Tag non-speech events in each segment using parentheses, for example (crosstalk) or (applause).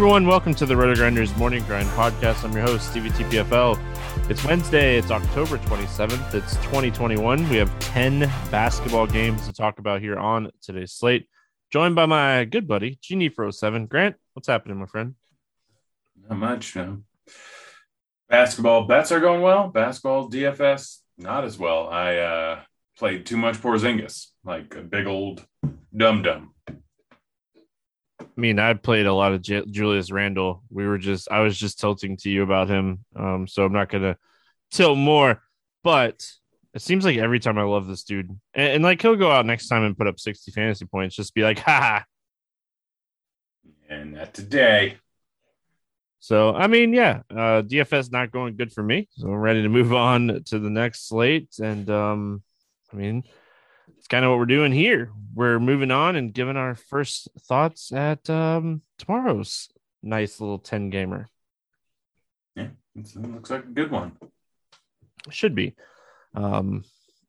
everyone. Welcome to the RotoGrinders Morning Grind Podcast. I'm your host, Stevie TPFL. It's Wednesday. It's October 27th. It's 2021. We have 10 basketball games to talk about here on today's slate. Joined by my good buddy, Genie for 07. Grant, what's happening, my friend? Not much. No. Basketball bets are going well. Basketball DFS, not as well. I uh, played too much Porzingis, like a big old dum dum. I mean, I played a lot of J- Julius Randle. We were just, I was just tilting to you about him. Um, so I'm not going to tilt more, but it seems like every time I love this dude, and, and, like he'll go out next time and put up 60 fantasy points, just be like, (laughs) ha. And not today. So, I mean, yeah, uh, DFS not going good for me. So I'm ready to move on to the next slate. And, um, I mean, it's kind of what we're doing here. We're moving on and giving our first thoughts at um, tomorrow's nice little 10 gamer. Yeah, it looks like a good one. Should be. Um,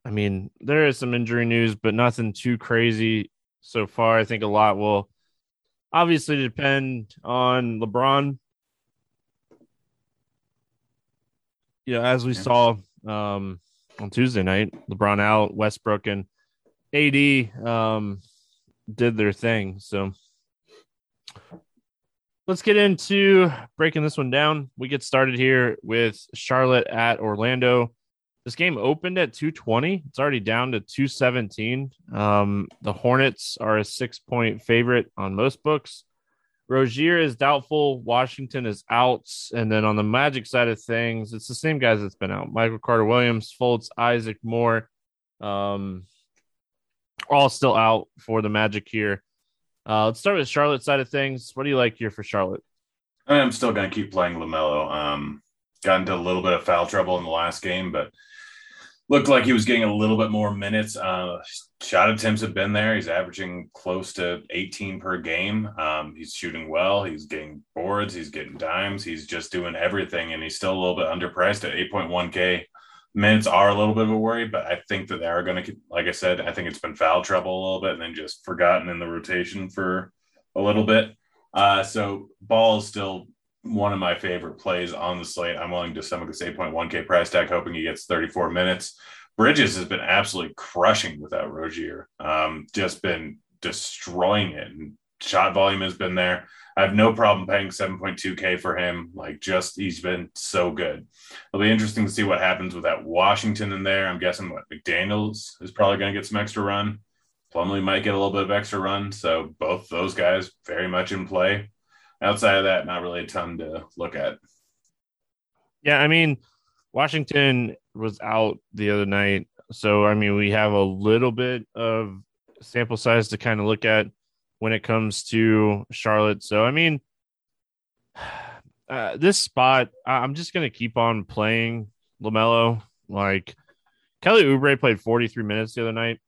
I mean, there is some injury news, but nothing too crazy so far. I think a lot will obviously depend on LeBron. You know, as we yeah. saw um, on Tuesday night, LeBron out, Westbrook and AD um, did their thing. So let's get into breaking this one down. We get started here with Charlotte at Orlando. This game opened at 220. It's already down to 217. Um, the Hornets are a six point favorite on most books. Rozier is doubtful. Washington is out. And then on the Magic side of things, it's the same guys that's been out. Michael Carter Williams, Fultz, Isaac Moore, um, all still out for the Magic here. Uh, let's start with Charlotte side of things. What do you like here for Charlotte? I'm still going to keep playing LaMelo. Um, got into a little bit of foul trouble in the last game, but looked like he was getting a little bit more minutes. Uh, shot attempts have been there. He's averaging close to 18 per game. Um, he's shooting well. He's getting boards. He's getting dimes. He's just doing everything, and he's still a little bit underpriced at 8.1K. Minutes are a little bit of a worry, but I think that they are going to, like I said, I think it's been foul trouble a little bit and then just forgotten in the rotation for a little bit. Uh, so ball is still one of my favorite plays on the slate. I'm willing to stomach this 8.1K price tag, hoping he gets 34 minutes. Bridges has been absolutely crushing without Rozier. Um, just been destroying it. And shot volume has been there. I have no problem paying 7.2K for him. Like, just he's been so good. It'll be interesting to see what happens with that Washington in there. I'm guessing what McDaniels is probably going to get some extra run. Plumlee might get a little bit of extra run. So, both those guys very much in play outside of that, not really a ton to look at. Yeah, I mean, Washington was out the other night. So, I mean, we have a little bit of sample size to kind of look at when it comes to Charlotte. So, I mean, (sighs) uh, this spot, I'm just going to keep on playing LaMelo. Like, Kelly Oubre played 43 minutes the other night.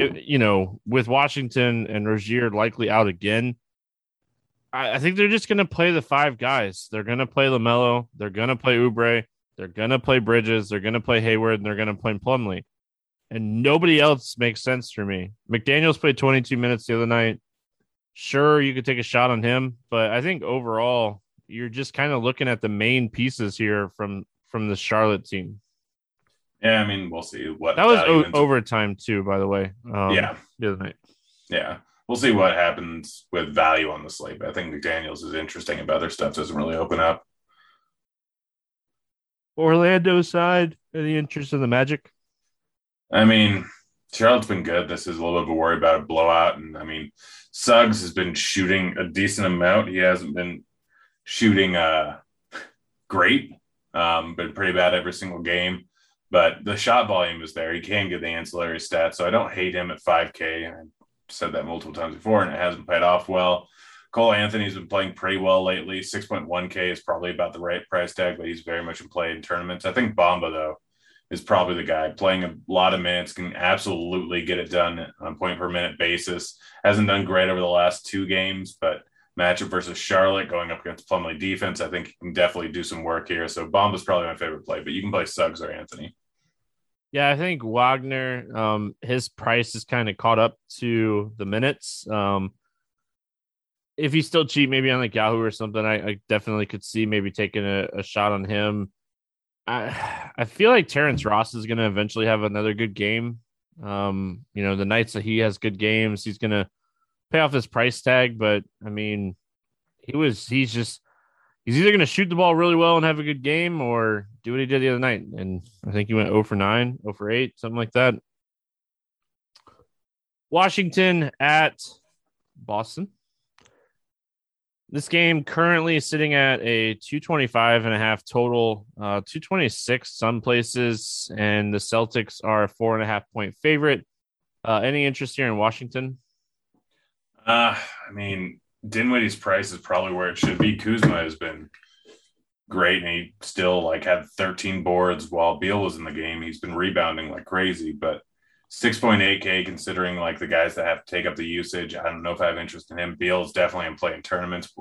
It, you know, with Washington and Rozier likely out again, I, I think they're just going to play the five guys. They're going to play LaMelo. They're going to play Oubre. They're going to play Bridges. They're going to play Hayward. And they're going to play Plumlee. And nobody else makes sense for me. McDaniels played 22 minutes the other night. Sure, you could take a shot on him, but I think overall, you're just kind of looking at the main pieces here from from the Charlotte team. Yeah, I mean, we'll see what that was o- overtime too. By the way, um, yeah, the other night. Yeah, we'll see what happens with value on the slate. I think McDaniels is interesting, but other stuff doesn't really open up. Orlando side, any interest in the Magic? I mean, Charlotte's been good. This is a little bit of a worry about a blowout, and I mean, Suggs has been shooting a decent amount. He hasn't been shooting uh great. Um, been pretty bad every single game, but the shot volume is there. He can get the ancillary stats, so I don't hate him at 5K said that multiple times before, and it hasn't paid off well. Cole Anthony's been playing pretty well lately. 6.1K is probably about the right price tag, but he's very much in play in tournaments. I think Bamba, though, is probably the guy playing a lot of minutes, can absolutely get it done on point per minute basis. Hasn't done great over the last two games, but matchup versus Charlotte going up against Plumlee defense, I think he can definitely do some work here. So Bamba's probably my favorite play, but you can play Suggs or Anthony. Yeah, I think Wagner, um, his price is kind of caught up to the minutes. Um, if he's still cheap, maybe on like Yahoo or something, I, I definitely could see maybe taking a, a, shot on him. I I feel like Terrence Ross is going to eventually have another good game. Um, you know, the nights that he has good games, he's going to pay off his price tag. But I mean, he was he's just he's either going to shoot the ball really well and have a good game, or do what he did the other night. And I think he went 0 for 9, 0 for 8, something like that. Washington at Boston. This game currently sitting at a 225 and a half total, uh, 226 some places, and the Celtics are a four and a half point favorite. Uh, any interest here in Washington? Uh, I mean, Dinwiddie's price is probably where it should be. Kuzma has been great, and he still like had 13 boards while Beal was in the game. He's been rebounding like crazy, but 6.8K considering like the guys that have to take up the usage. I don't know if I have interest in him. Beal's definitely in playing tournaments.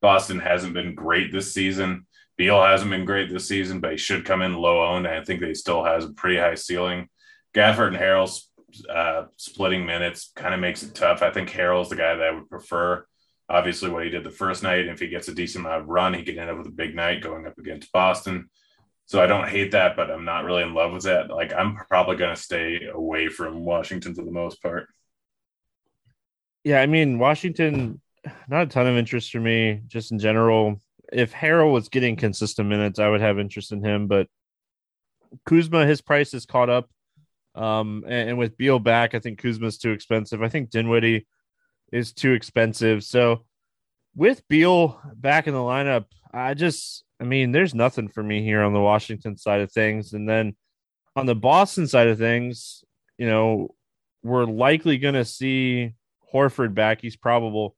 Boston hasn't been great this season. Beal hasn't been great this season, but he should come in low owned. I think they still has a pretty high ceiling. Gafford and Harrell's uh, splitting minutes kind of makes it tough. I think Harrell's the guy that I would prefer. Obviously, what he did the first night, if he gets a decent amount of run, he could end up with a big night going up against Boston. So I don't hate that, but I'm not really in love with it. Like I'm probably going to stay away from Washington for the most part. Yeah, I mean Washington, not a ton of interest for me, just in general. If Harrell was getting consistent minutes, I would have interest in him. But Kuzma, his price is caught up. Um, and, and with Beal back, I think Kuzma's too expensive. I think Dinwiddie is too expensive. So with Beal back in the lineup, I just I mean, there's nothing for me here on the Washington side of things. And then on the Boston side of things, you know, we're likely going to see Horford back. He's probable.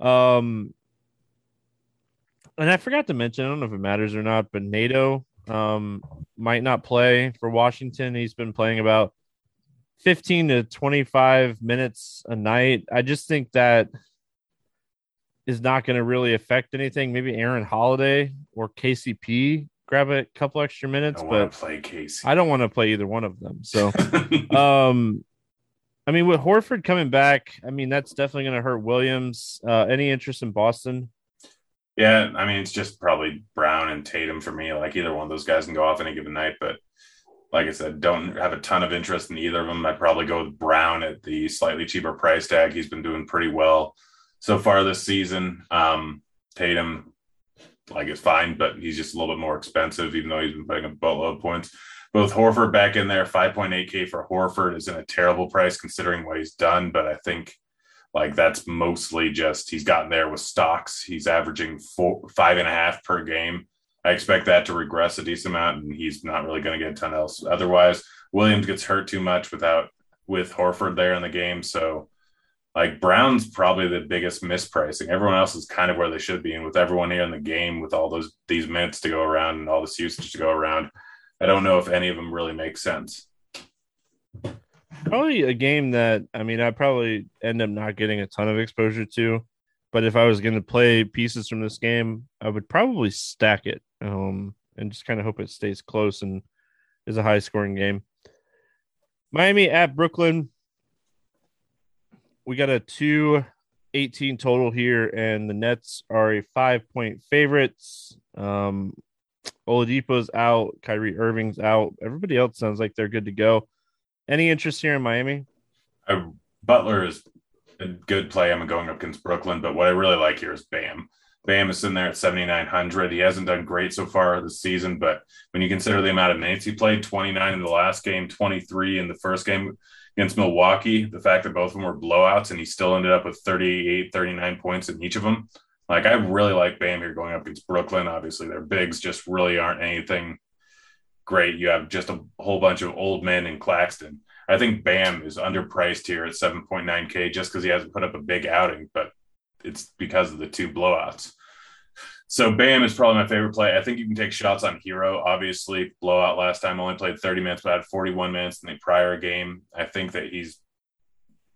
Um, and I forgot to mention, I don't know if it matters or not, but Neto um, might not play for Washington. He's been playing about 15 to 25 minutes a night. I just think that is not going to really affect anything. Maybe Aaron Holiday or KCP grab a couple extra minutes, but play Casey. I don't want to play either one of them. So, (laughs) um, I mean, with Horford coming back, I mean that's definitely going to hurt Williams. Uh, any interest in Boston? Yeah, I mean it's just probably Brown and Tatum for me. Like either one of those guys can go off any given night, but like I said, don't have a ton of interest in either of them. I'd probably go with Brown at the slightly cheaper price tag. He's been doing pretty well so far this season. Um, Tatum, like, is fine, but he's just a little bit more expensive, even though he's been putting a boatload of points. Both Horford back in there, 5.8K for Horford isn't a terrible price considering what he's done, but I think like that's mostly just he's gotten there with stocks. He's averaging four, five and a half per game. I expect that to regress a decent amount, and he's not really going to get a ton else. Otherwise, Williams gets hurt too much without with Horford there in the game, so like Brown's probably the biggest mispricing. Everyone else is kind of where they should be, and with everyone here in the game, with all those these minutes to go around and all this usage to go around, I don't know if any of them really make sense. Probably a game that I mean, I probably end up not getting a ton of exposure to, but if I was going to play pieces from this game, I would probably stack it um, and just kind of hope it stays close and is a high scoring game. Miami at Brooklyn we got a 218 total here, and the Nets are a five point favorites. Um, Oladipo's out, Kyrie Irving's out. Everybody else sounds like they're good to go. Any interest here in Miami? Uh, Butler is a good play. I'm going up against Brooklyn, but what I really like here is Bam. Bam is in there at 7,900. He hasn't done great so far this season, but when you consider the amount of minutes he played 29 in the last game, 23 in the first game, against Milwaukee, the fact that both of them were blowouts and he still ended up with 38, 39 points in each of them. Like, I really like Bam here going up against Brooklyn. Obviously, their bigs just really aren't anything great. You have just a whole bunch of old men in Claxton. I think Bam is underpriced here at 7.9K just because he hasn't put up a big outing, but it's because of the two blowouts. So Bam is probably my favorite play. I think you can take shots on Herro. Obviously, blowout last time only played 30 minutes, but had 41 minutes in the prior game. I think that he's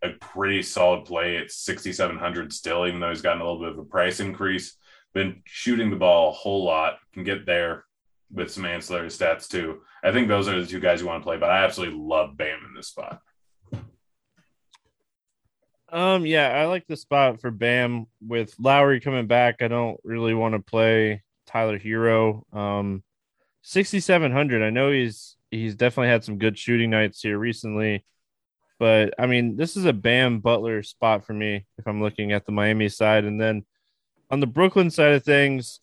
a pretty solid play at 6,700 still, even though he's gotten a little bit of a price increase. Been shooting the ball a whole lot, can get there with some ancillary stats too. I think those are the two guys you want to play, but I absolutely love Bam in this spot. Um, yeah, I like the spot for Bam with Lowry coming back. I don't really want to play Tyler Herro. Um, 6700. I know he's he's definitely had some good shooting nights here recently, but I mean, this is a Bam Butler spot for me if I'm looking at the Miami side, and then on the Brooklyn side of things,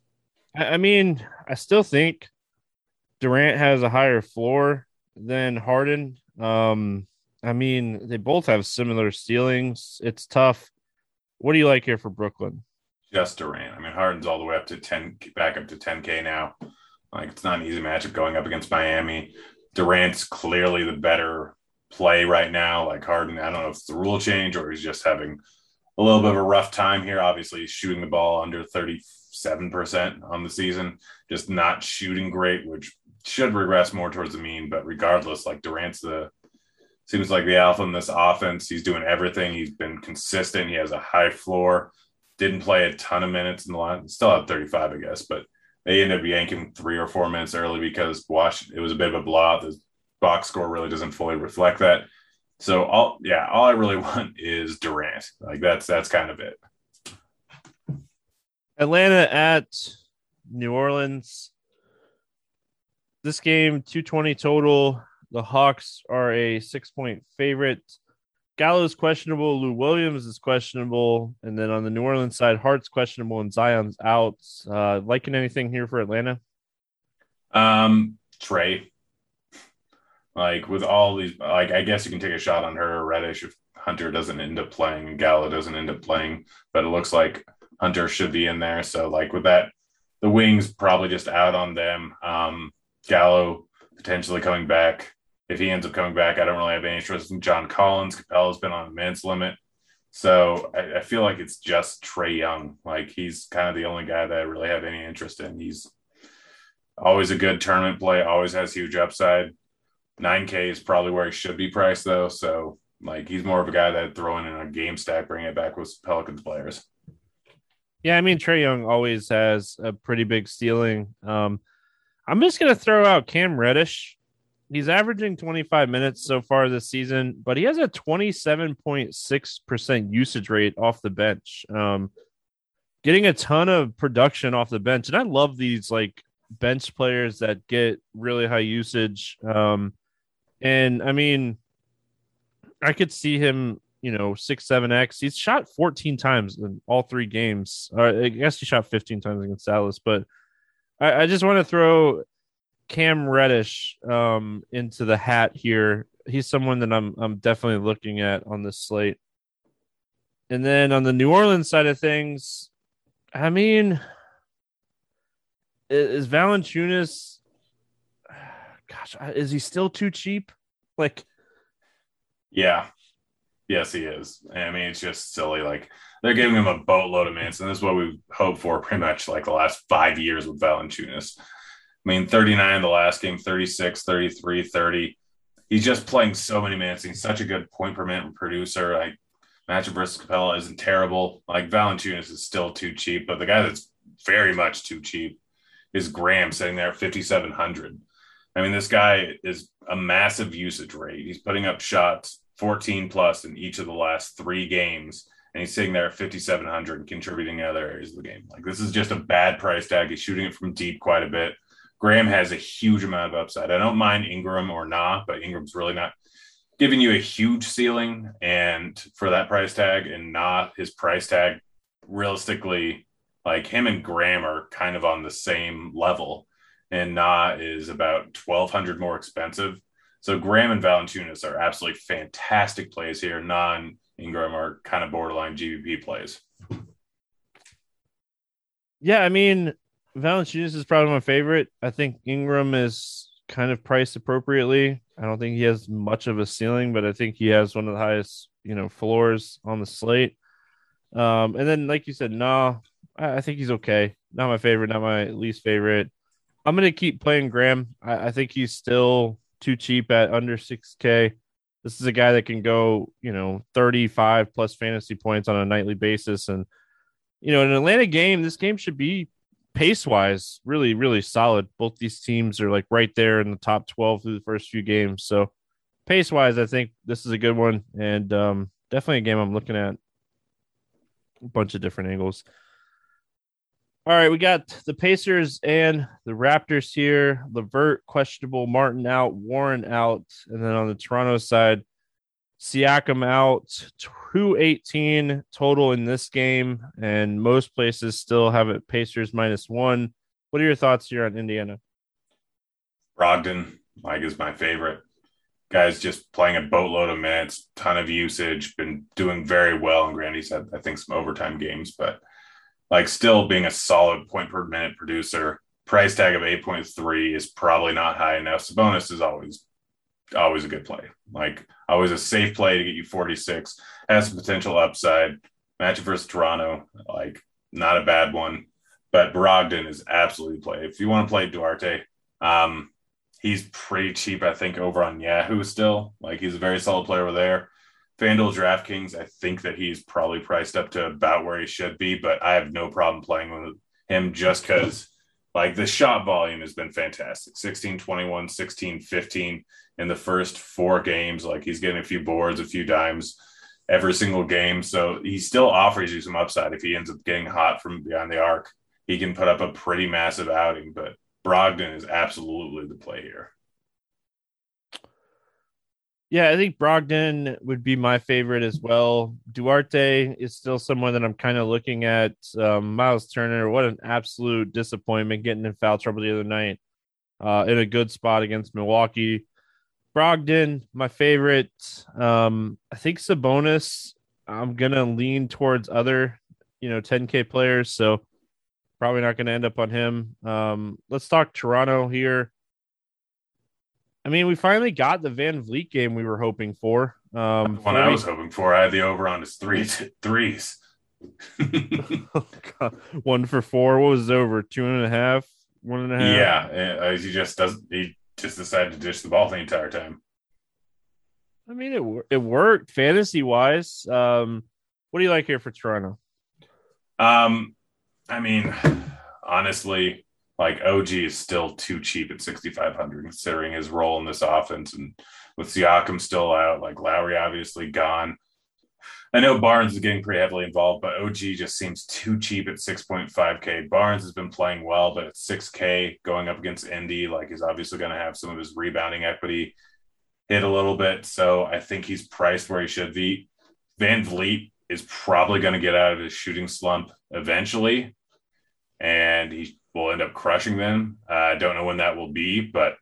I, I mean, I still think Durant has a higher floor than Harden. Um, I mean, they both have similar ceilings. It's tough. What do you like here for Brooklyn? Just Durant. I mean, Harden's all the way up to 10, back up to 10K now. Like, it's not an easy matchup going up against Miami. Durant's clearly the better play right now. Like, Harden, I don't know if it's the rule change or he's just having a little bit of a rough time here. Obviously, he's shooting the ball under 37% on the season, just not shooting great, which should regress more towards the mean. But regardless, like Durant's the seems like the alpha in this offense. He's doing everything. He's been consistent. He has a high floor. Didn't play a ton of minutes in the line. Still had 35, I guess, but they ended up yanking three or four minutes early because Washington, it was a bit of a blowout. The box score really doesn't fully reflect that. So all yeah, all I really (laughs) want is Durant. Like that's that's kind of it. Atlanta at New Orleans. This game 220 total. The Hawks are a six point favorite. Gallo's questionable. Lou Williams is questionable. And then on the New Orleans side, Hart's questionable and Zion's out. Uh, liking anything here for Atlanta? Um, Trae. Like with all these, like I guess you can take a shot on Huerter or Reddish if Hunter doesn't end up playing and Gallo doesn't end up playing, but it looks like Hunter should be in there. So like with that, the wings probably just out on them. Um, Gallo potentially coming back if he ends up coming back, I don't really have any interest in John Collins. Capela's been on a minutes limit. So I, I, feel like it's just Trae Young. Like he's kind of the only guy that I really have any interest in. He's always a good tournament play, always has huge upside. 9K is probably where he should be priced though. So like he's more of a guy that throw in a game stack, bring it back with Pelicans players. Yeah, I mean Trae Young always has a pretty big ceiling. Um, I'm just gonna throw out Cam Reddish He's averaging 25 minutes so far this season, but he has a 27.6% usage rate off the bench. Um, getting a ton of production off the bench. And I love these like bench players that get really high usage. Um, and I mean, I could see him, you know, six, seven X. He's shot 14 times in all three games. I guess he shot 15 times against Dallas, but I just want to throw Cam Reddish um, into the hat here. He's someone that I'm I'm definitely looking at on this slate. And then on the New Orleans side of things, I mean, is Valanciunas? Gosh, is he still too cheap? Like, yeah, yes, he is. I mean, it's just silly. Like they're giving him a boatload of minutes, and this is what we've hoped for pretty much like the last five years with Valanciunas. I mean, 39 the last game, 36, 33, 30. He's just playing so many minutes. He's such a good point per minute producer. Like matchup versus Capela isn't terrible. Like Valanciunas is still too cheap, but the guy that's very much too cheap is Graham sitting there at 5,700. I mean, this guy is a massive usage rate. He's putting up shots 14 plus in each of the last three games, and he's sitting there at 5,700 and contributing in other areas of the game. Like, this is just a bad price tag. He's shooting it from deep quite a bit. Graham has a huge amount of upside. I don't mind Ingram or nah, but Ingram's really not giving you a huge ceiling. And for that price tag and not his price tag, realistically, like him and Graham are kind of on the same level. And Nah is about 1200 more expensive. So Graham and Valanciunas are absolutely fantastic plays here. Nah and Ingram are kind of borderline GPP plays. Yeah, I mean, Valanciunas is probably my favorite. I think Ingram is kind of priced appropriately. I don't think he has much of a ceiling, but I think he has one of the highest, you know, floors on the slate. Um, and then, like you said, no, I, I, think he's okay. Not my favorite, not my least favorite. I'm gonna keep playing Graham. I, I think he's still too cheap at under 6K. This is a guy that can go, you know, 35 plus fantasy points on a nightly basis. And, you know, an Atlanta game, this game should be pace wise, really, really solid. Both these teams are like right there in the top 12 through the first few games. So, pace wise, I think this is a good one. And um, definitely a game I'm looking at a bunch of different angles. All right, we got the Pacers and the Raptors here. Levert questionable, Martin out, Warren out, and then on the Toronto side, Siakam out, 218 total in this game, and most places still have it Pacers minus one. What are your thoughts here on Indiana? Brogdon, Mike is my favorite. Guys just playing a boatload of minutes, ton of usage, been doing very well. And Grandy's had, I think, some overtime games, but like still being a solid point per minute producer. Price tag of 8.3 is probably not high enough. Sabonis is always always a good play. Like always a safe play to get you 46. Has some potential upside. Match versus Toronto, like not a bad one. But Brogdon is absolutely play. If you want to play Duarte, um, he's pretty cheap, I think, over on Yahoo still. Like he's a very solid player over there. FanDuel DraftKings, I think that he's probably priced up to about where he should be, but I have no problem playing with him just because like the shot volume has been fantastic 16 21 16 15 in the first four games like he's getting a few boards a few dimes every single game so he still offers you some upside if he ends up getting hot from behind the arc he can put up a pretty massive outing but brogdon is absolutely the play here yeah, I think Brogdon would be my favorite as well. Duarte is still someone that I'm kind of looking at. Um, Miles Turner, what an absolute disappointment getting in foul trouble the other night uh, in a good spot against Milwaukee. Brogdon, my favorite. Um, I think Sabonis, I'm going to lean towards other, you know, 10K players. So probably not going to end up on him. Um, let's talk Toronto here. I mean, we finally got the VanVleet game we were hoping for. Um, what I was hoping for. I had the over on his three t- (laughs) threes. (laughs) (laughs) one for four. What was over? Two and a half. One and a half. Yeah, uh, he just does. He just decided to dish the ball the entire time. I mean, it it worked fantasy wise. Um, what do you like here for Toronto? Um, I mean, honestly, like OG is still too cheap at 6,500 considering his role in this offense. And with Siakam still out, like Lowry obviously gone. I know Barnes is getting pretty heavily involved, but OG just seems too cheap at 6.5K. Barnes has been playing well, but at 6K going up against Indy, like he's obviously going to have some of his rebounding equity hit a little bit. So I think he's priced where he should be. VanVleet is probably going to get out of his shooting slump eventually. And he will end up crushing them. Uh, I don't know when that will be, but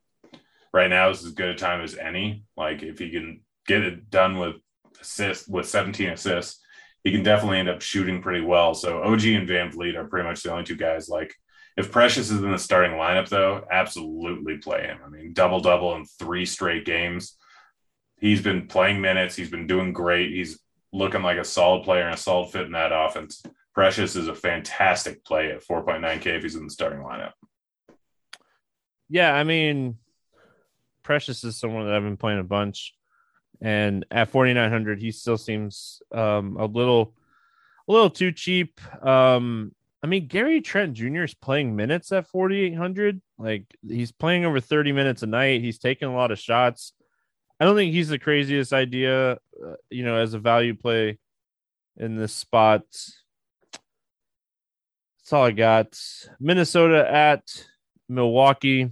right now is as good a time as any. Like if he can get it done with assists with 17 assists, he can definitely end up shooting pretty well. So OG and VanVleet are pretty much the only two guys. Like if Precious is in the starting lineup, though, absolutely play him. I mean, double double in three straight games. He's been playing minutes. He's been doing great. He's looking like a solid player and a solid fit in that offense. Precious is a fantastic play at 4.9K if he's in the starting lineup. Yeah, I mean, Precious is someone that I've been playing a bunch, and at 4,900, he still seems um, a little, a little too cheap. Um, I mean, Gary Trent Jr. is playing minutes at 4,800. Like he's playing over 30 minutes a night. He's taking a lot of shots. I don't think he's the craziest idea, uh, you know, as a value play in this spot. That's all I got. Minnesota at Milwaukee.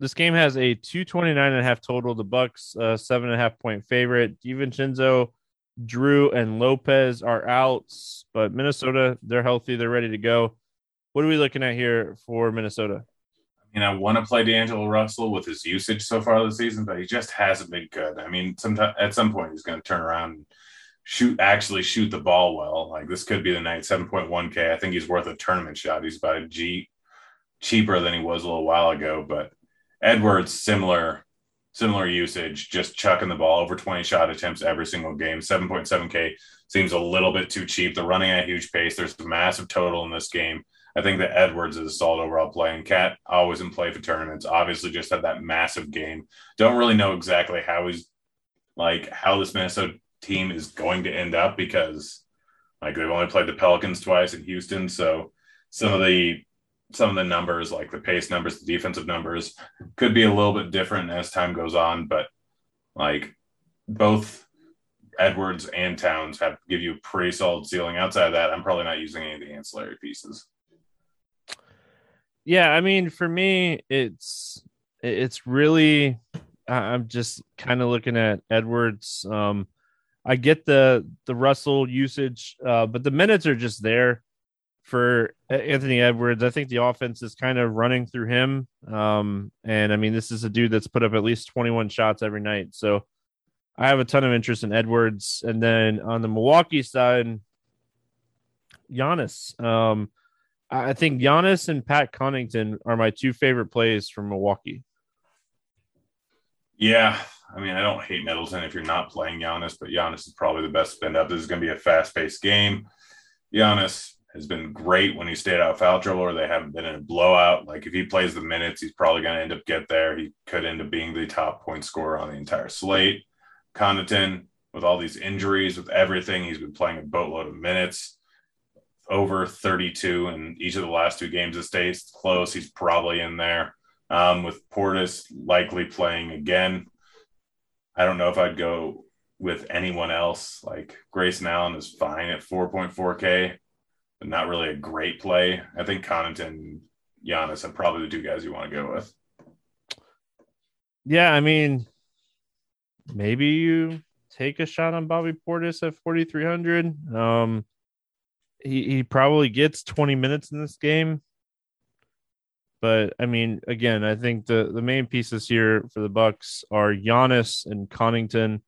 This game has a 229 and a half total. The Bucks, uh, seven and a half point favorite. DiVincenzo, Jrue, and Lopez are out, but Minnesota, they're healthy. They're ready to go. What are we looking at here for Minnesota? I mean, I want to play D'Angelo Russell with his usage so far this season, but he just hasn't been good. I mean, sometime at some point he's going to turn around and shoot actually shoot the ball well. Like this could be the night. 7.1K. I think he's worth a tournament shot. He's about a G cheaper than he was a little while ago. But Edwards, similar, similar usage, just chucking the ball over 20 shot attempts every single game. 7.7K seems a little bit too cheap. They're running at a huge pace. There's a massive total in this game. I think that Edwards is a solid overall play. And Cat always in play for tournaments. Obviously, just had that massive game. Don't really know exactly how he's like how this Minnesota team is going to end up because like they've only played the Pelicans twice in Houston, so some of the some of the numbers, like the pace numbers, the defensive numbers, could be a little bit different as time goes on. But like both Edwards and Towns have give you a pretty solid ceiling. Outside of that, I'm probably not using any of the ancillary pieces. Yeah, I mean, for me, it's it's really I'm just kind of looking at Edwards. Um, I get the the Russell usage, uh, but the minutes are just there for Anthony Edwards. I think the offense is kind of running through him. Um, and I mean, this is a dude that's put up at least 21 shots every night. So I have a ton of interest in Edwards. And then on the Milwaukee side, Giannis. Um, I think Giannis and Pat Connaughton are my two favorite plays from Milwaukee. Yeah, I mean, I don't hate Middleton if you're not playing Giannis, but Giannis is probably the best spin up. This is going to be a fast paced game. Giannis has been great when he stayed out of foul trouble or they haven't been in a blowout. Like if he plays the minutes, he's probably going to end up get there. He could end up being the top point scorer on the entire slate. Connaughton, with all these injuries, with everything, he's been playing a boatload of minutes, over 32 in each of the last two games. It stays close. He's probably in there. Um, with Portis likely playing again, I don't know if I'd go with anyone else. Like Grayson Allen is fine at 4.4K, but not really a great play. I think Connaughton, Giannis are probably the two guys you want to go with. Yeah, I mean, maybe you take a shot on Bobby Portis at 4,300. Um, he, he probably gets 20 minutes in this game. But I mean, again, I think the the main pieces here for the Bucks are Giannis and Connaughton.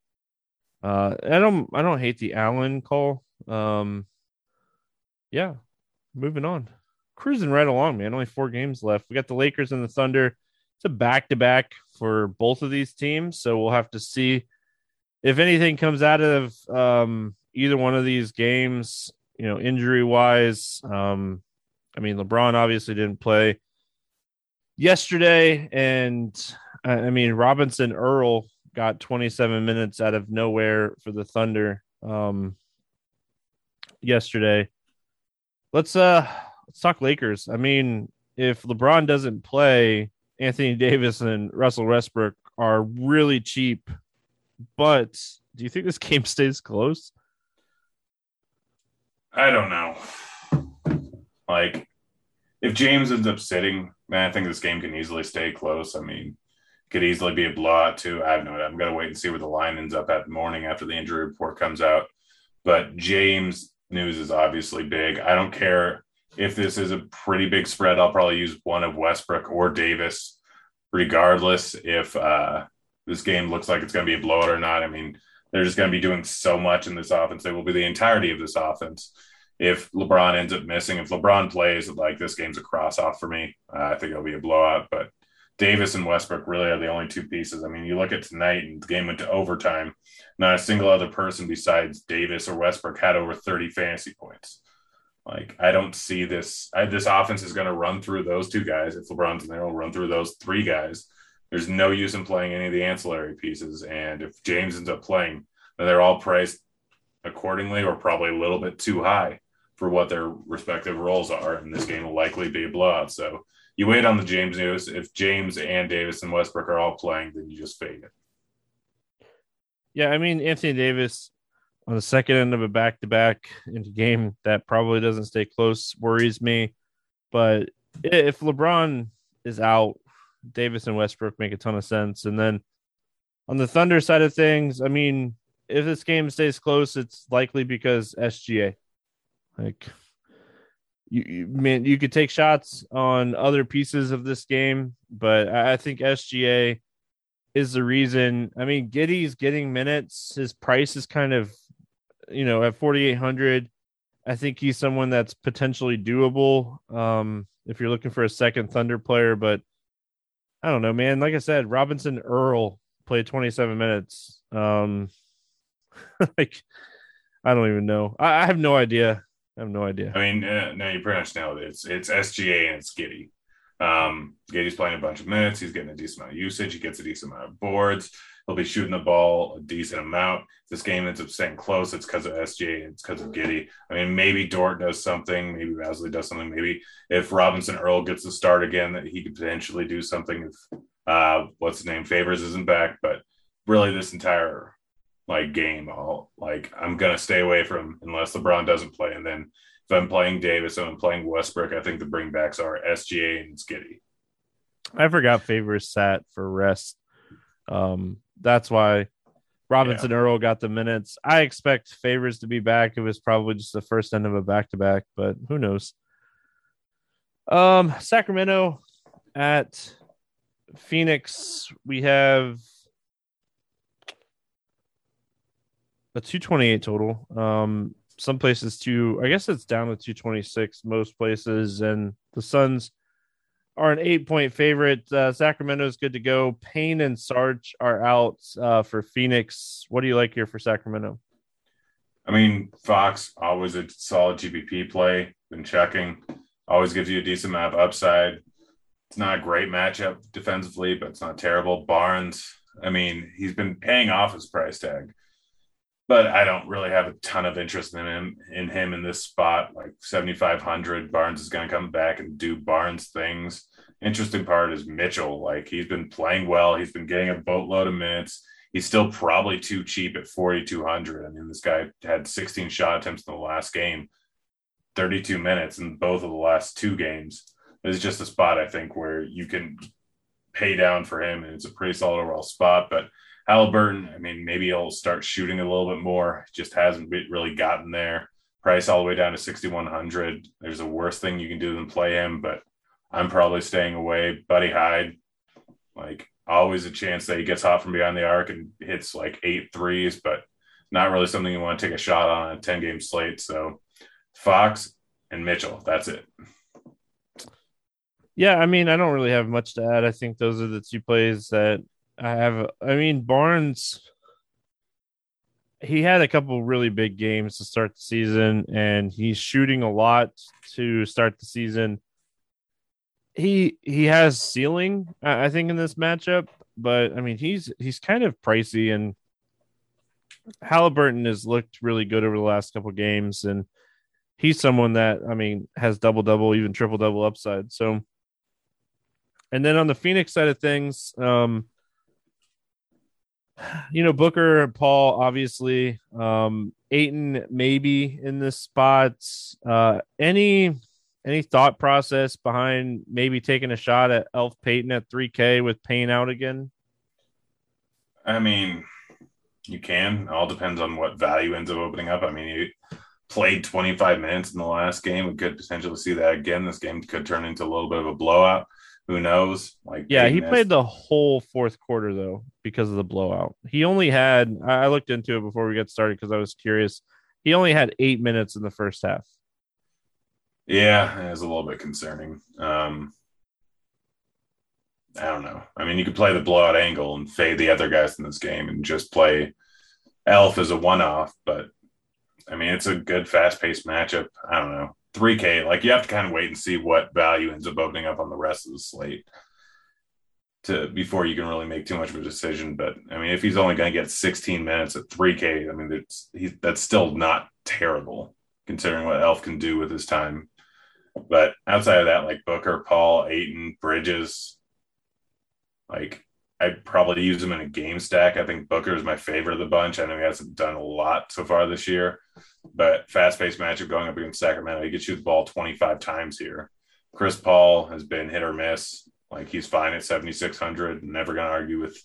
Uh, I don't I don't hate the Allen call. Um, yeah, moving on, cruising right along, man. Only four games left. We got the Lakers and the Thunder. It's a back to back for both of these teams, so we'll have to see if anything comes out of um, either one of these games. You know, injury wise. Um, I mean, LeBron obviously didn't play yesterday, and I mean Robinson Earl got 27 minutes out of nowhere for the Thunder um, yesterday. Let's uh let's talk Lakers. I mean, if LeBron doesn't play, Anthony Davis and Russell Westbrook are really cheap. But do you think this (laughs) game stays close? I don't know. Like if James ends up sitting, man, I think this game can easily stay close. I mean, could easily be a blowout too. I have no. Idea. I'm gonna wait and see where the line ends up at morning after the injury report comes out. But James news is obviously big. I don't care if this is a pretty big spread. I'll probably use one of Westbrook or Davis, regardless if uh, this game looks like it's going to be a blowout or not. I mean, they're just going to be doing so much in this offense. They will be the entirety of this offense if LeBron ends up missing, if LeBron plays, like this game's a cross off for me. Uh, I think it'll be a blowout. But Davis and Westbrook really are the only two pieces. I mean, you look at tonight and the game went to overtime. Not a single other person besides Davis or Westbrook had over 30 fantasy points. Like, I don't see this. I, this offense is going to run through those two guys. If LeBron's in there, will run through those three guys. There's no use in playing any of the ancillary pieces. And if James ends up playing, then they're all priced accordingly or probably a little bit too high for what their respective roles are. And this game will likely be a blowout. So you wait on the James news. If James and Davis and Westbrook are all playing, then you just fade it. Yeah, I mean Anthony Davis on the second end of a back to back into game that probably doesn't stay close worries me. But if LeBron is out, Davis and Westbrook make a ton of sense. And then on the Thunder side of things, I mean, if this game stays close, it's likely because SGA. Like you, you man, you could take shots on other pieces of this game, but I, I think SGA is the reason. I mean, Giddey's getting minutes. His price is kind of, you know, at 4,800. I think he's someone that's potentially doable um, if you're looking for a second Thunder player. But I don't know, man. Like I said, Robinson Earl played 27 minutes. Um, (laughs) like, I don't even know. I, I have no idea I have no idea. I mean, uh, no, you pretty much nailed it. It's it's SGA and it's Giddey. Um, Giddey's playing a bunch of minutes. He's getting a decent amount of usage. He gets a decent amount of boards. He'll be shooting the ball a decent amount. This game ends up staying close. It's because of SGA. It's because of Giddey. I mean, maybe Dort does something. Maybe Bazley does something. Maybe if Robinson Earl gets the start again, that he could potentially do something. If uh, what's his name Favors isn't back, but really this entire like game. I'll like I'm gonna stay away from unless LeBron doesn't play, and then if I'm playing Davis and I'm playing Westbrook, I think the bringbacks are SGA and Giddey. I forgot Favors sat for rest. Um, that's why Robinson yeah. Earl got the minutes. I expect Favors to be back. It was probably just the first end of a back to back, but who knows? Um, Sacramento at Phoenix, we have a 228 total. Um, some places two, I guess it's down to 226 most places, and the Suns are an eight point favorite. Uh, Sacramento is good to go. Payne and Sarge are out uh, for Phoenix. What do you like here for Sacramento? I mean, Fox always a solid GPP play. Been checking, always gives you a decent amount of upside. It's not a great matchup defensively, but it's not terrible. Barnes, I mean, he's been paying off his price tag but I don't really have a ton of interest in him in him in this spot. Like 7,500, Barnes is going to come back and do Barnes things. Interesting part is Mitchell. Like he's been playing well. He's been getting a boatload of minutes. He's still probably too cheap at 4,200. I mean, this guy had 16 shot attempts in the last game, 32 minutes in both of the last two games. This is just a spot I think where you can pay down for him, and it's a pretty solid overall spot. But Halliburton, I mean, maybe he'll start shooting a little bit more. Just hasn't really gotten there. Price all the way down to 6,100. There's a worse thing you can do than play him, but I'm probably staying away. Buddy Hyde, like always a chance that he gets hot from behind the arc and hits like eight threes, but not really something you want to take a shot on a 10 game slate. So Fox and Mitchell, that's it. Yeah, I mean, I don't really have much to add. I think those are the two plays that I have. I mean, Barnes. He had a couple really big games to start the season, and he's shooting a lot to start the season. He he has ceiling, I think, in this matchup, but I mean, he's he's kind of pricey, and Halliburton has looked really good over the last couple games, and he's someone that I mean has double double, even triple double upside. So, and then on the Phoenix side of things, um, you know, Booker, Paul, obviously, um, Ayton maybe in this spot. Uh, any any thought process behind maybe taking a shot at Elf Payton at 3K with Payne out again? I mean, you can. All depends on what value ends up opening up. I mean, you played 25 minutes in the last game. We could potentially see that again. This game could turn into a little bit of a blowout who knows? Like, yeah, he played the whole fourth quarter though because of the blowout. He only had I looked into it before we got started because I was curious. He only had eight minutes in the first half. Yeah, it was a little bit concerning. Um, I don't know. I mean, you could play the blowout angle and fade the other guys in this game and just play Elf as a one off, but I mean, it's a good fast paced matchup. I don't know. 3K, like you have to kind of wait and see what value ends up opening up on the rest of the slate to before you can really make too much of a decision. But I mean, if he's only going to get 16 minutes at 3K, I mean, he's that's still not terrible considering what Elf can do with his time. But outside of that, like Booker, Paul, Ayton, Bridges, like I'd probably use him in a game stack. I think Booker is my favorite of the bunch. I know he hasn't done a lot so far this year, but fast paced matchup going up against Sacramento. He gets you the ball 25 times here. Chris Paul has been hit or miss. Like he's fine at 7,600. Never going to argue with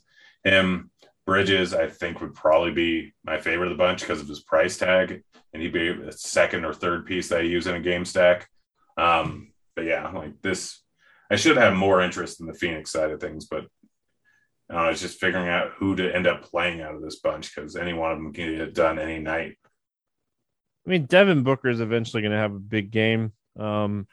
him. Bridges, I think, would probably be my favorite of the bunch because of his price tag. And he'd be a second or third piece that I use in a game stack. Um, but yeah, like this, I should have more interest in the Phoenix side of things, but I it's just figuring out who to end up playing out of this bunch because any one of them can get done any night. I mean, Devin Booker is eventually going to have a big game. Um,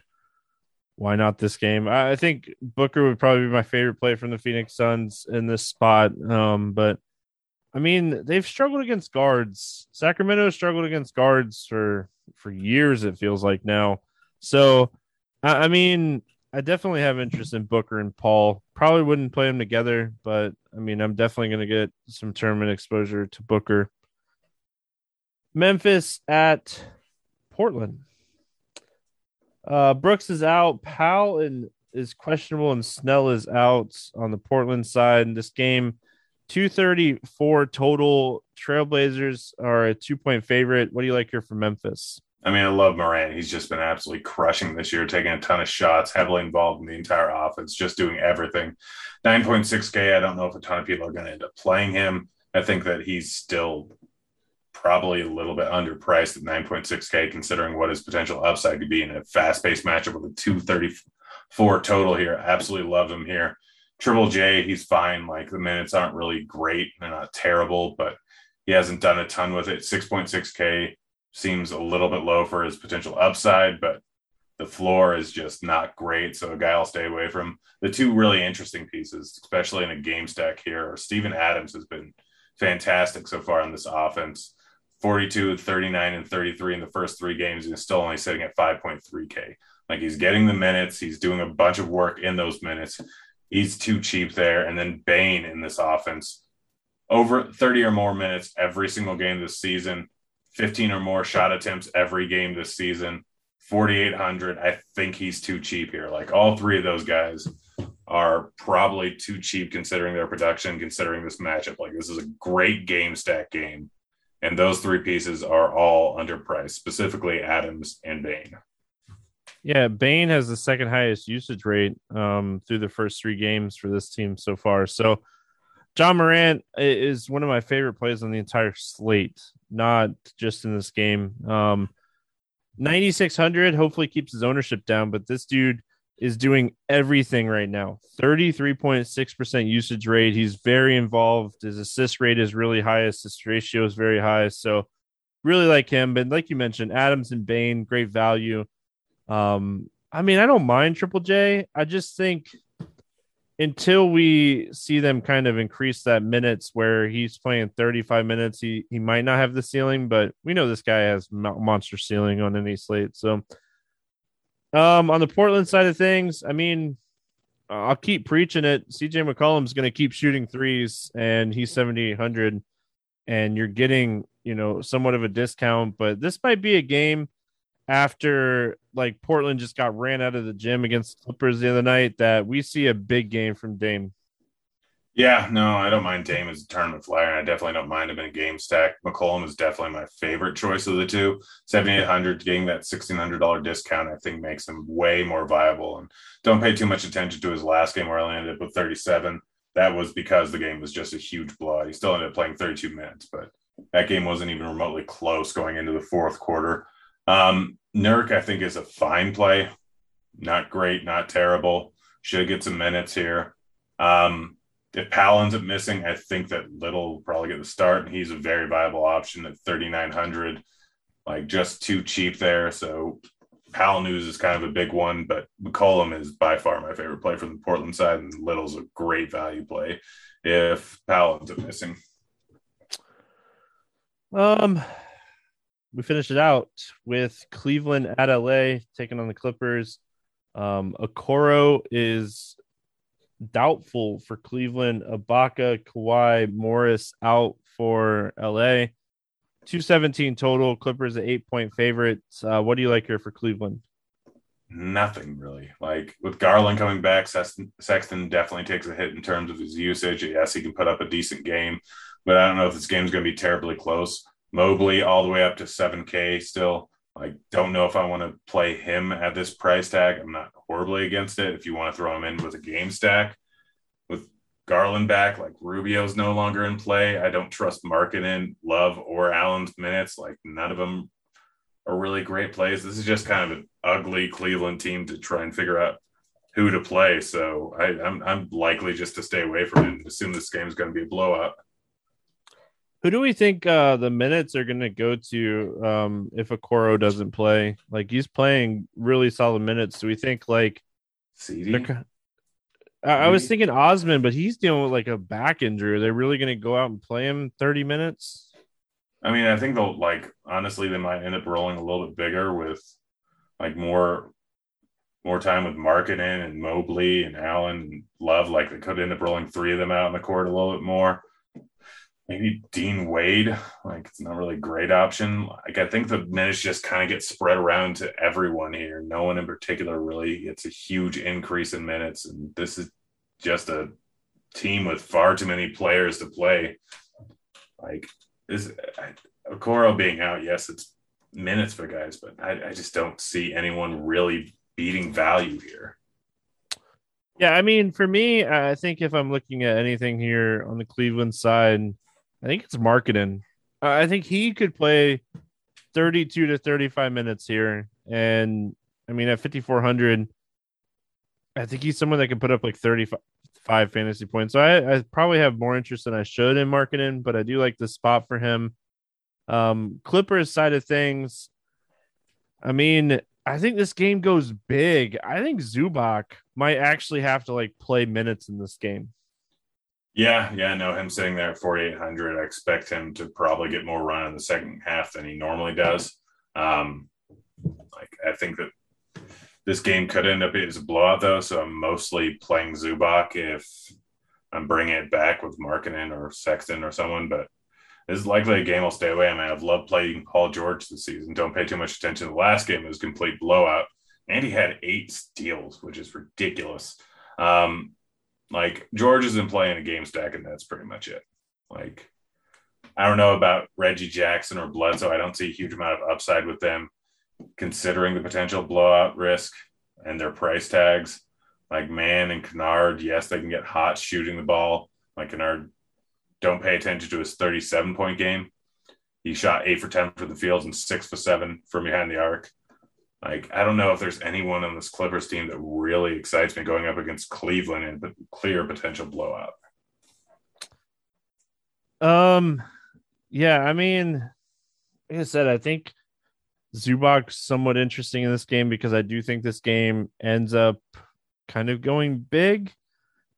why not this game? I, I, think Booker would probably be my favorite play from the Phoenix Suns in this spot. Um, but I mean, they've struggled against guards. Sacramento struggled against guards for for years. It feels like now. So, I, I mean, I definitely have interest in Booker and Paul. Probably wouldn't play them together, but I mean, I'm definitely going to get some tournament exposure to Booker. Memphis at Portland. Uh, Brooks is out. Powell is questionable, and Snell is out on the Portland side. In this game, 234 total. Trailblazers are a two point favorite. What do you like here for Memphis? I mean, I love Moran. He's just been absolutely crushing this year, taking a ton of shots, heavily involved in the entire offense, just doing everything. 9.6K, I don't know if a ton of people are going to end up playing him. I think that he's still probably a little bit underpriced at 9.6K, considering what his potential upside could be in a fast paced matchup with a 234 total here. Absolutely love him here. Triple J, he's fine. Like the minutes aren't really great. They're not terrible, but he hasn't done a ton with it. 6.6K seems a little bit low for his potential upside, but the floor is just not great. So a guy will stay away from. The two really interesting pieces, especially in a game stack here, Steven Adams has been fantastic so far in this offense. 42, 39, and 33 in the first three games, and still only sitting at 5.3K. Like he's getting the minutes, he's doing a bunch of work in those minutes. He's too cheap there. And then Bane in this offense, over 30 or more minutes every single game this season, 15 or more shot attempts every game this season, 4,800. I think he's too cheap here. Like all three of those guys are probably too cheap considering their production, considering this matchup. Like this is a great game stack game. And those three pieces are all underpriced, specifically Adams and Bane. Yeah, Bane has the second highest usage rate um, through the first three games for this team so far. So Ja Morant is one of my favorite plays on the entire slate, not just in this game. Um, 9600 hopefully keeps his ownership down, but this dude is doing everything right now. 33.6% usage rate. He's very involved. His assist rate is really high. Assist ratio is very high. So really like him. But like you mentioned, Adams and Bane, great value. Um, I mean, I don't mind Triple J. I just think until we see them kind of increase that minutes where he's playing 35 minutes, he he might not have the ceiling, but we know this guy has monster ceiling on any slate. So, um, on the Portland side of things, I mean, I'll keep preaching it. CJ McCollum's going to keep shooting threes, and he's 7,800, and you're getting you know somewhat of a discount, but this might be a game after like Portland just got ran out of the gym against Clippers the other night that we see a big game from Dame. Yeah, no, I don't mind Dame as a tournament flyer. I definitely don't mind him in a game stack. McCollum is definitely my favorite choice of the two. 7800 getting that $1,600 discount, I think makes him way more viable. And don't pay too much attention to his last game where I landed with 37. That was because the game was just a huge blowout. He still ended up playing 32 minutes, but that game wasn't even remotely close going into the fourth quarter. Um, Nurk, I think, is a fine play. Not great, not terrible. Should get some minutes here. Um, if Powell ends up missing, I think that Little will probably get the start, and he's a very viable option at 3,900. Like just too cheap there. So Powell news is kind of a big one, but McCollum is by far my favorite play from the Portland side, and Little's a great value play if Powell ends up missing. Um, we finished it out with Cleveland at LA taking on the Clippers. Um, Okoro is doubtful for Cleveland. Ibaka, Kawhi, Morris out for LA. 217 total. Clippers at eight point favorites. Uh, what do you like here for Cleveland? Nothing really. Like with Garland coming back, Sexton, Sexton definitely takes a hit in terms of his usage. Yes, he can put up a decent game, but I don't know if this game's going to be terribly close. Mobley all the way up to 7K still. I don't know if I want to play him at this price tag. I'm not horribly against it. If you want to throw him in with a game stack with Garland back, like Rubio's no longer in play. I don't trust Markkanen, Love, or Allen's minutes. Like none of them are really great plays. This is just kind of an ugly Cleveland team to try and figure out who to play. So I, am I'm, I'm likely just to stay away from it and assume this game is going to be a blowout. Who do we think uh, the minutes are going to go to um, if Okoro doesn't play? Like he's playing really solid minutes. Do we think like Cedi? I, I was thinking Osman, but he's dealing with like a back injury. Are they really going to go out and play him 30 minutes? I mean, I think they'll like honestly they might end up rolling a little bit bigger with like more more time with Markkanen and Mobley and Allen and Love. Like they could end up rolling three of them out in the court a little bit more maybe Dean Wade. Like it's not really a great option. Like I think the minutes just kind of get spread around to everyone here. No one in particular really. It's a huge increase in minutes, and this is just a team with far too many players to play. Like is Okoro being out, yes, it's minutes for guys, but I, I just don't see anyone really beating value here. Yeah, I mean, for me, I think if I'm looking at anything here on the Cleveland side, I think it's Markkanen. I think he could play 32 to 35 minutes here. And I mean, at 5,400, I think he's someone that can put up like 35 fantasy points. So I, I probably have more interest than I should in Markkanen, but I do like the spot for him. Um, Clippers side of things, I mean, I think this game goes big. I think Zubac might actually have to like play minutes in this game. Yeah, yeah, no, him sitting there at 4,800. I expect him to probably get more run in the second half than he normally does. Um, like, I think that this game could end up as a blowout, though. So I'm mostly playing Zubac if I'm bringing it back with Markkanen or Sexton or someone. But this is likely a game I'll stay away. I mean, I've loved playing Paul George this season. Don't pay too much attention. The last game was complete blowout, and he had eight steals, which is ridiculous. Um, like George isn't playing a game stack, and that's pretty much it. Like I don't know about Reggie Jackson or Bledsoe. I don't see a huge amount of upside with them, considering the potential blowout risk and their price tags. Like Mann and Kennard, yes, they can get hot shooting the ball. Like Kennard, don't pay attention to his 37 point game. He shot eight for 10 for the field and six for seven from behind the arc. Like, I don't know if there's anyone on this Clippers team that really excites me going up against Cleveland and clear potential blowout. Um, yeah, I mean, like I said, I think Zubac's somewhat interesting in this game because I do think this game ends up kind of going big,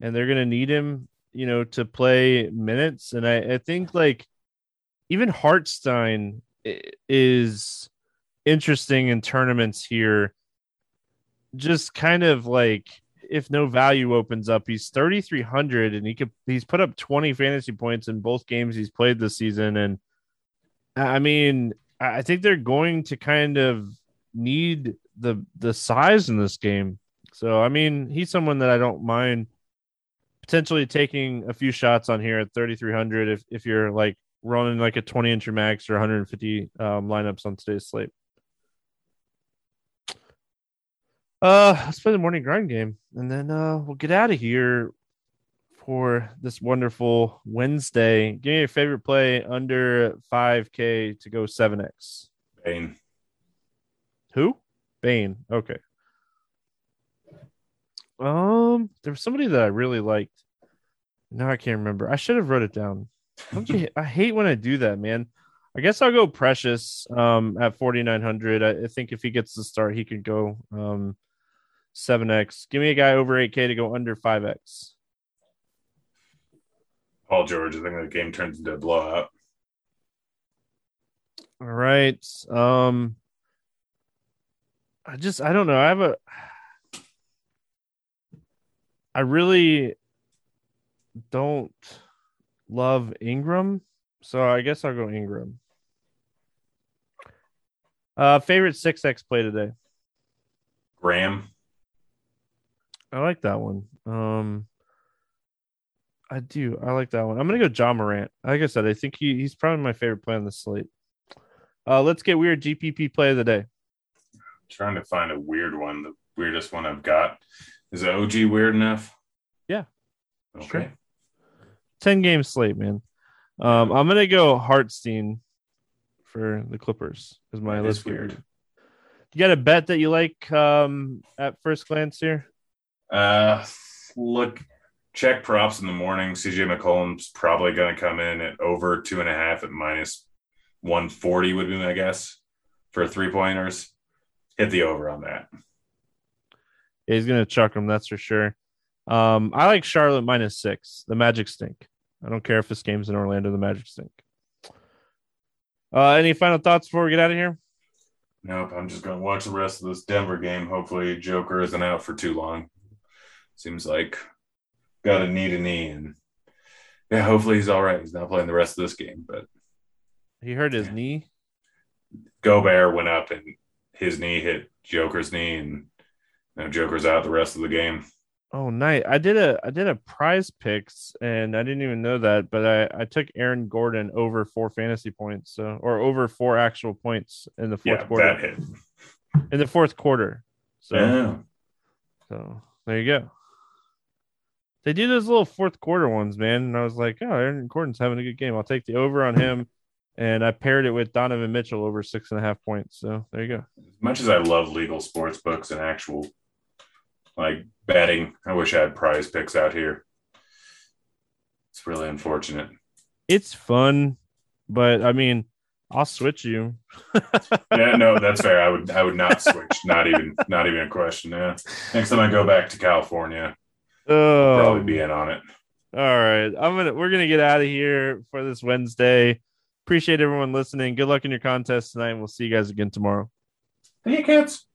and they're going to need him, you know, to play minutes. And I, I think like even Hartenstein is interesting in tournaments here. Just kind of like if no value opens up, he's 3,300 and he could, he's put up 20 fantasy points in both games he's played this season. And I mean, I think they're going to kind of need the, the size in this game. So, I mean, he's someone that I don't mind potentially taking a few shots on here at 3,300 if, if you're like running like a 20 inch max or 150 um, lineups on today's slate. Uh, let's play the morning grind game, and then uh, we'll get out of here for this wonderful Wednesday. Give me your favorite play under 5K to go 7X. Bane. Who? Bane. Okay. Um, there was somebody that I really liked. Now I can't remember. I should have wrote it down. You, I hate when I do that, man. I guess I'll go Precious um, at 4,900. I, I, think if he gets the start, he could go um, 7x. Give me a guy over 8k to go under 5x. Paul George, I think the game turns into a blowout. All right. Um I just I don't know. I have a I really don't love Ingram, so I guess I'll go Ingram. Uh favorite 6x play today. Graham. I like that one. Um, I do. I like that one. I'm gonna go Ja Morant. Like I said, I think he, he's probably my favorite play on the slate. Uh, let's get weird GPP play of the day. trying to find a weird one. The weirdest one I've got is the OG weird enough. Yeah. Okay. Sure. Ten game slate, man. Um, I'm gonna go Hartenstein for the Clippers Is my list. Weird. You got a bet that you like um, at first glance here? Uh, look, check props in the morning. CJ McCollum's probably going to come in at over two and a half at minus 140 would be my guess for three pointers. Hit the over on that. Yeah, he's going to chuck them, that's for sure. Um, I like Charlotte minus six. The Magic stink. I don't care if this game's in Orlando. The Magic stink. Uh, any final thoughts before we get out of here? Nope. I'm just going to watch the rest of this Denver game. Hopefully, Joker isn't out for too long seems like got a knee to knee, and yeah, hopefully he's all right. He's not playing the rest of this game, but he hurt his knee. Gobert went up and his knee hit Joker's knee, and you know, Joker's out the rest of the game. Oh, night. I did a I did a PrizePicks and I didn't even know that, but I I took Aaron Gordon over four fantasy points, so or over four actual points in the fourth Yeah, quarter. that hit. In the fourth quarter. So Yeah. so there you go. They do those little fourth quarter ones, man. And I was like, oh, Aaron Gordon's having a good game. I'll take the over on him. (laughs) And I paired it with Donovan Mitchell over six and a half points. So there you go. As much as I love legal sports books and actual like betting, I wish I had PrizePicks out here. It's really unfortunate. It's fun, but I mean, I'll switch you. (laughs) Yeah, no, that's fair. I would I would not (laughs) switch. Not even not even a question. Yeah. Next time I go back to California, Oh, probably be in on it. all right. I'm gonna we're gonna get out of here for this Wednesday. Appreciate everyone listening. Good luck in your contest tonight. and We'll see you guys again tomorrow. Hey kids.